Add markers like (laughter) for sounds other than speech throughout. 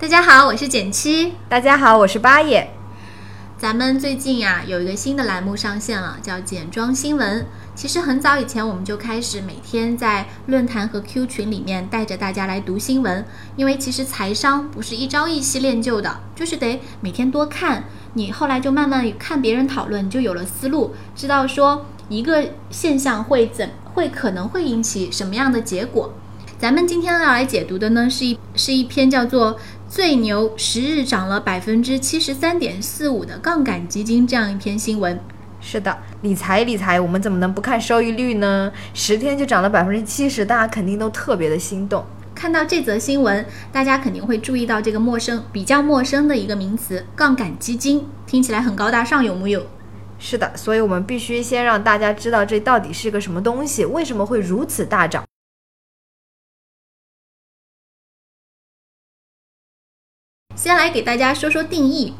大家好，我是简七。大家好，我是八爷。咱们最近呀有一个新的栏目上线了，叫简装新闻。其实很早以前我们就开始每天在论坛和 Q 群里面带着大家来读新闻，因为其实财商不是一朝一夕练就的，就是得每天多看。你后来就慢慢看别人讨论，你就有了思路，知道说一个现象会怎会可能会引起什么样的结果。咱们今天要来解读的呢，是一是一篇叫做《最牛十日涨了百分之七十三点四五的杠杆基金》这样一篇新闻。是的，理财理财，我们怎么能不看收益率呢？十天就涨了百分之七十，大家肯定都特别的心动。看到这则新闻，大家肯定会注意到这个陌生、比较陌生的一个名词——杠杆基金，听起来很高大上，有木有？是的，所以我们必须先让大家知道这到底是个什么东西，为什么会如此大涨。先来给大家说说定义，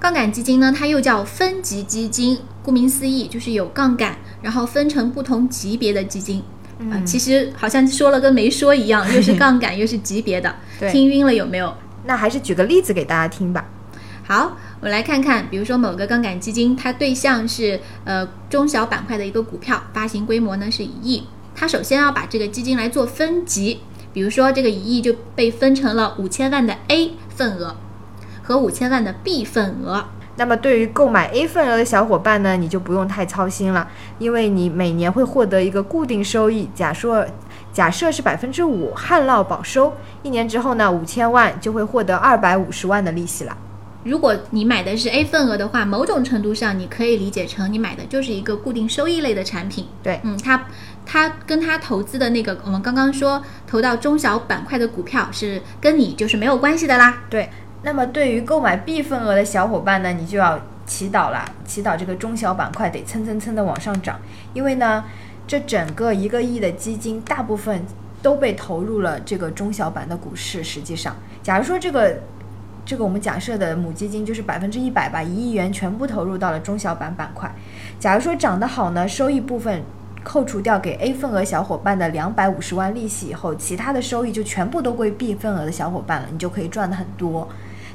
杠杆基金呢，它又叫分级基金，顾名思义就是有杠杆，然后分成不同级别的基金。嗯，其实好像说了跟没说一样，又是 (laughs) 杠杆又是级别的，听晕了有没有？那还是举个例子给大家听吧。好，我来看看，比如说某个杠杆基金，它对象是呃中小板块的一个股票，发行规模呢是一亿，它首先要把这个基金来做分级。比如说，这个一亿就被分成了五千万的 A 份额和五千万的 B 份额。那么，对于购买 A 份额的小伙伴呢，你就不用太操心了，因为你每年会获得一个固定收益。假设假设是百分之五旱涝保收，一年之后呢，五千万就会获得二百五十万的利息了。如果你买的是 A 份额的话，某种程度上你可以理解成你买的就是一个固定收益类的产品。对，嗯，它他跟他投资的那个，我们刚刚说投到中小板块的股票是跟你就是没有关系的啦。对，那么对于购买 B 份额的小伙伴呢，你就要祈祷了，祈祷这个中小板块得蹭蹭蹭的往上涨，因为呢，这整个一个亿的基金大部分都被投入了这个中小板的股市。实际上，假如说这个。这个我们假设的母基金就是百分之一百把一亿元全部投入到了中小板板块。假如说涨得好呢，收益部分扣除掉给 A 份额小伙伴的两百五十万利息以后，其他的收益就全部都归 B 份额的小伙伴了，你就可以赚的很多。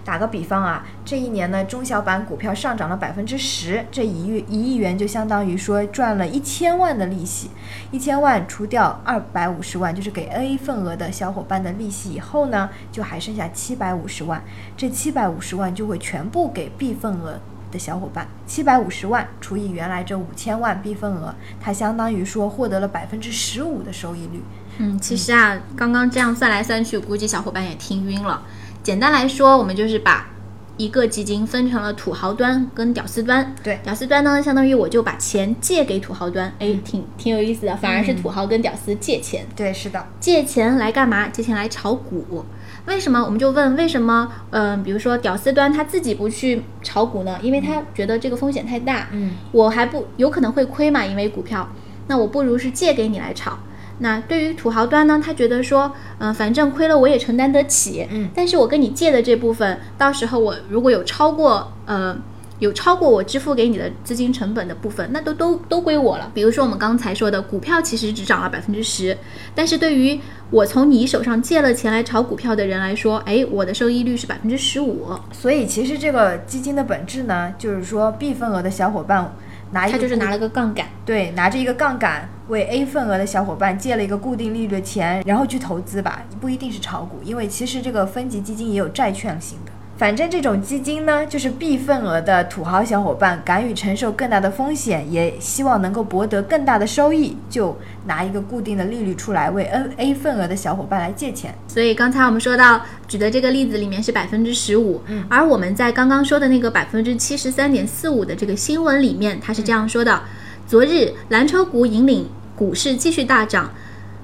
打个比方啊，这一年呢，中小板股票上涨了百分之十，这一亿一亿元就相当于说赚了一千万的利息。一千万除掉二百五十万，就是给 A 份额的小伙伴的利息以后呢，就还剩下七百五十万。这七百五十万就会全部给 B 份额的小伙伴。七百五十万除以原来这五千万 B 份额，它相当于说获得了百分之十五的收益率。嗯，其实啊，刚刚这样算来算去，估计小伙伴也听晕了。简单来说，我们就是把一个基金分成了土豪端跟屌丝端。对，屌丝端呢，相当于我就把钱借给土豪端，哎，挺挺有意思的。反而是土豪跟屌丝借钱。对，是的。借钱来干嘛？借钱来炒股。为什么？我们就问为什么？嗯，比如说屌丝端他自己不去炒股呢？因为他觉得这个风险太大。嗯，我还不有可能会亏嘛？因为股票，那我不如是借给你来炒。那对于土豪端呢，他觉得说，嗯，反正亏了我也承担得起，嗯，但是我跟你借的这部分，到时候我如果有超过，呃，有超过我支付给你的资金成本的部分，那都都都归我了。比如说我们刚才说的股票其实只涨了百分之十，但是对于我从你手上借了钱来炒股票的人来说，哎，我的收益率是百分之十五。所以其实这个基金的本质呢，就是说 B 份额的小伙伴。拿他就是拿了个杠杆，对，拿着一个杠杆为 A 份额的小伙伴借了一个固定利率的钱，然后去投资吧，不一定是炒股，因为其实这个分级基金也有债券型的。反正这种基金呢，就是 B 份额的土豪小伙伴敢于承受更大的风险，也希望能够博得更大的收益，就拿一个固定的利率出来为 N A 份额的小伙伴来借钱。所以刚才我们说到举的这个例子里面是百分之十五，嗯，而我们在刚刚说的那个百分之七十三点四五的这个新闻里面，它是这样说的：昨日蓝筹股引领股市继续大涨。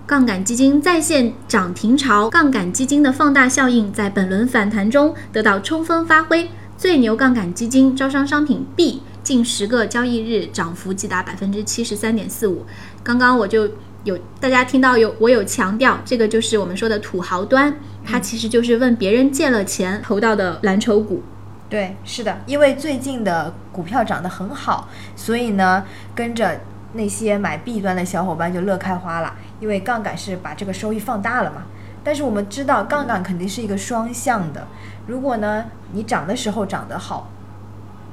杠杆基金再现涨停潮，杠杆基金的放大效应在本轮反弹中得到充分发挥。最牛杠杆基金招商商品 B 近十个交易日涨幅即达百分之七十三点四五。刚刚我就有大家听到有我有强调，这个就是我们说的土豪端，它其实就是问别人借了钱投到的蓝筹股。对，是的，因为最近的股票涨得很好，所以呢，跟着那些买 B 端的小伙伴就乐开花了。因为杠杆是把这个收益放大了嘛，但是我们知道杠杆肯定是一个双向的，如果呢你涨的时候涨得好，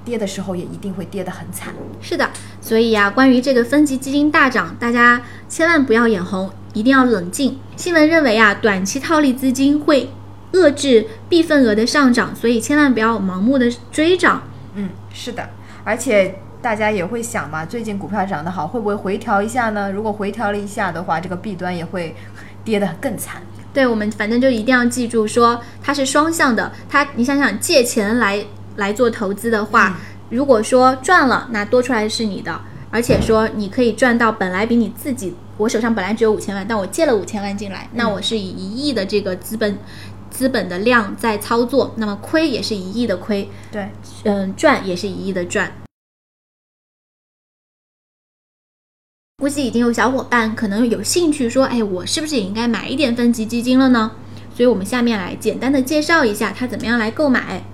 跌的时候也一定会跌得很惨。是的，所以呀、关于这个分级基金大涨，大家千万不要眼红，一定要冷静。新闻认为啊，短期套利资金会遏制 B 份额的上涨，所以千万不要盲目的追涨。嗯，是的，而且大家也会想嘛，最近股票涨得好，会不会回调一下呢？如果回调了一下的话，这个弊端也会跌得更惨。对我们反正就一定要记住说，它是双向的。它你想想借钱来来做投资的话，如果说赚了，那多出来是你的，而且说你可以赚到本来比你自己，我手上本来只有五千万，但我借了五千万进来，那我是以一亿的这个资本资本的量在操作，那么亏也是一亿的亏，对，嗯，赚也是一亿的赚。估计已经有小伙伴可能有兴趣说，哎，我是不是也应该买一点分级基金了呢？所以我们下面来简单的介绍一下它怎么样来购买。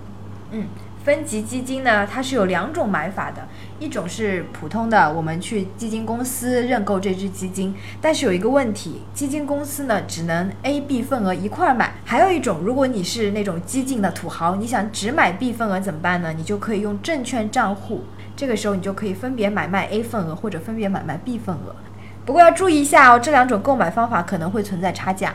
嗯，分级基金呢，它是有两种买法的，一种是普通的，我们去基金公司认购这只基金，但是有一个问题，基金公司呢只能 A、B 份额一块儿买。还有一种，如果你是那种激进的土豪，你想只买 B 份额怎么办呢？你就可以用证券账户，这个时候你就可以分别买卖 A 份额或者分别买卖 B 份额。不过要注意一下哦，这两种购买方法可能会存在差价。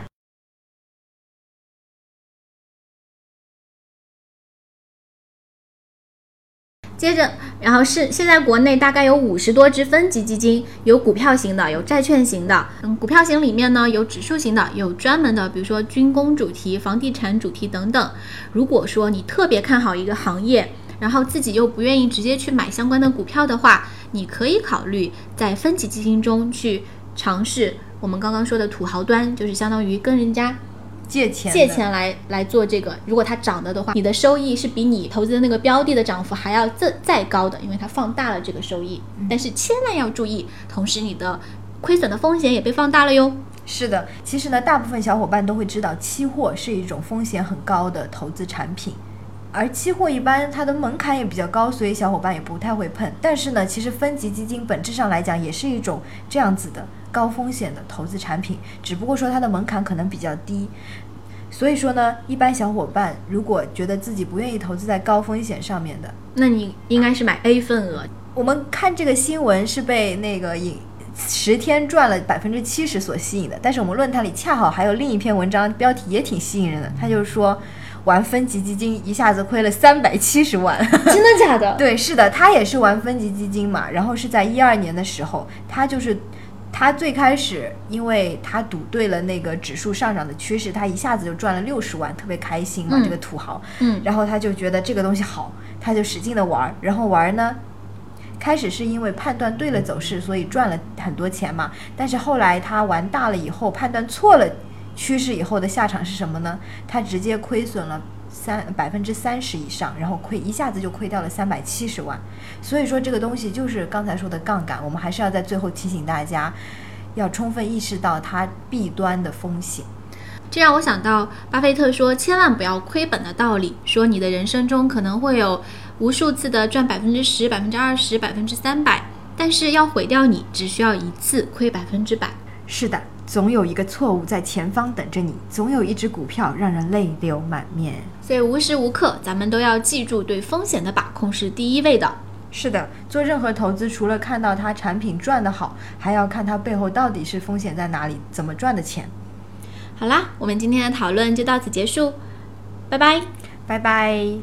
接着，然后是现在国内大概有五十多只分级基金，有股票型的，有债券型的。嗯，股票型里面呢有指数型的，有专门的，比如说军工主题、房地产主题等等。如果说你特别看好一个行业，然后自己又不愿意直接去买相关的股票的话，你可以考虑在分级基金中去尝试我们刚刚说的土豪端，就是相当于跟人家借钱借钱来来做这个，如果它涨了的话，你的收益是比你投资的那个标的的涨幅还要再再高的，因为它放大了这个收益。但是千万要注意，同时你的亏损的风险也被放大了哟。是的，其实呢，大部分小伙伴都会知道，期货是一种风险很高的投资产品，而期货一般它的门槛也比较高，所以小伙伴也不太会碰。但是呢，其实分级基金本质上来讲也是一种这样子的高风险的投资产品，只不过说它的门槛可能比较低。所以说呢，一般小伙伴如果觉得自己不愿意投资在高风险上面的，那你应该是买 A 份额，我们看这个新闻是被那个引十天赚了百分之七十所吸引的，但是我们论坛里恰好还有另一篇文章，标题也挺吸引人的，他就是说玩分级基金一下子亏了三百七十万。(laughs) 真的假的？对，是的，他也是玩分级基金嘛，然后是在一二年的时候，他就是。他最开始，因为他赌对了那个指数上涨的趋势，他一下子就赚了六十万，特别开心嘛，嗯这个土豪。嗯然后他就觉得这个东西好，他就使劲的玩儿，然后玩儿呢，开始是因为判断对了走势，所以赚了很多钱嘛。但是后来他玩大了以后，判断错了趋势以后的下场是什么呢？它直接亏损了三百分之三十以上，然后亏一下子就亏掉了三百七十万。所以说这个东西就是刚才说的杠杆，我们还是要在最后提醒大家，要充分意识到它弊端的风险。这让我想到巴菲特说千万不要亏本的道理，说你的人生中可能会有无数次的赚百分之十、百分之二十、百分之三百，但是要毁掉你，只需要一次亏百分之百。是的，总有一个错误在前方等着你，总有一只股票让人泪流满面。所以无时无刻咱们都要记住，对风险的把控是第一位的。是的，做任何投资，除了看到它产品赚得好，还要看它背后到底是风险在哪里，怎么赚的钱。好啦，我们今天的讨论就到此结束，拜拜。拜拜。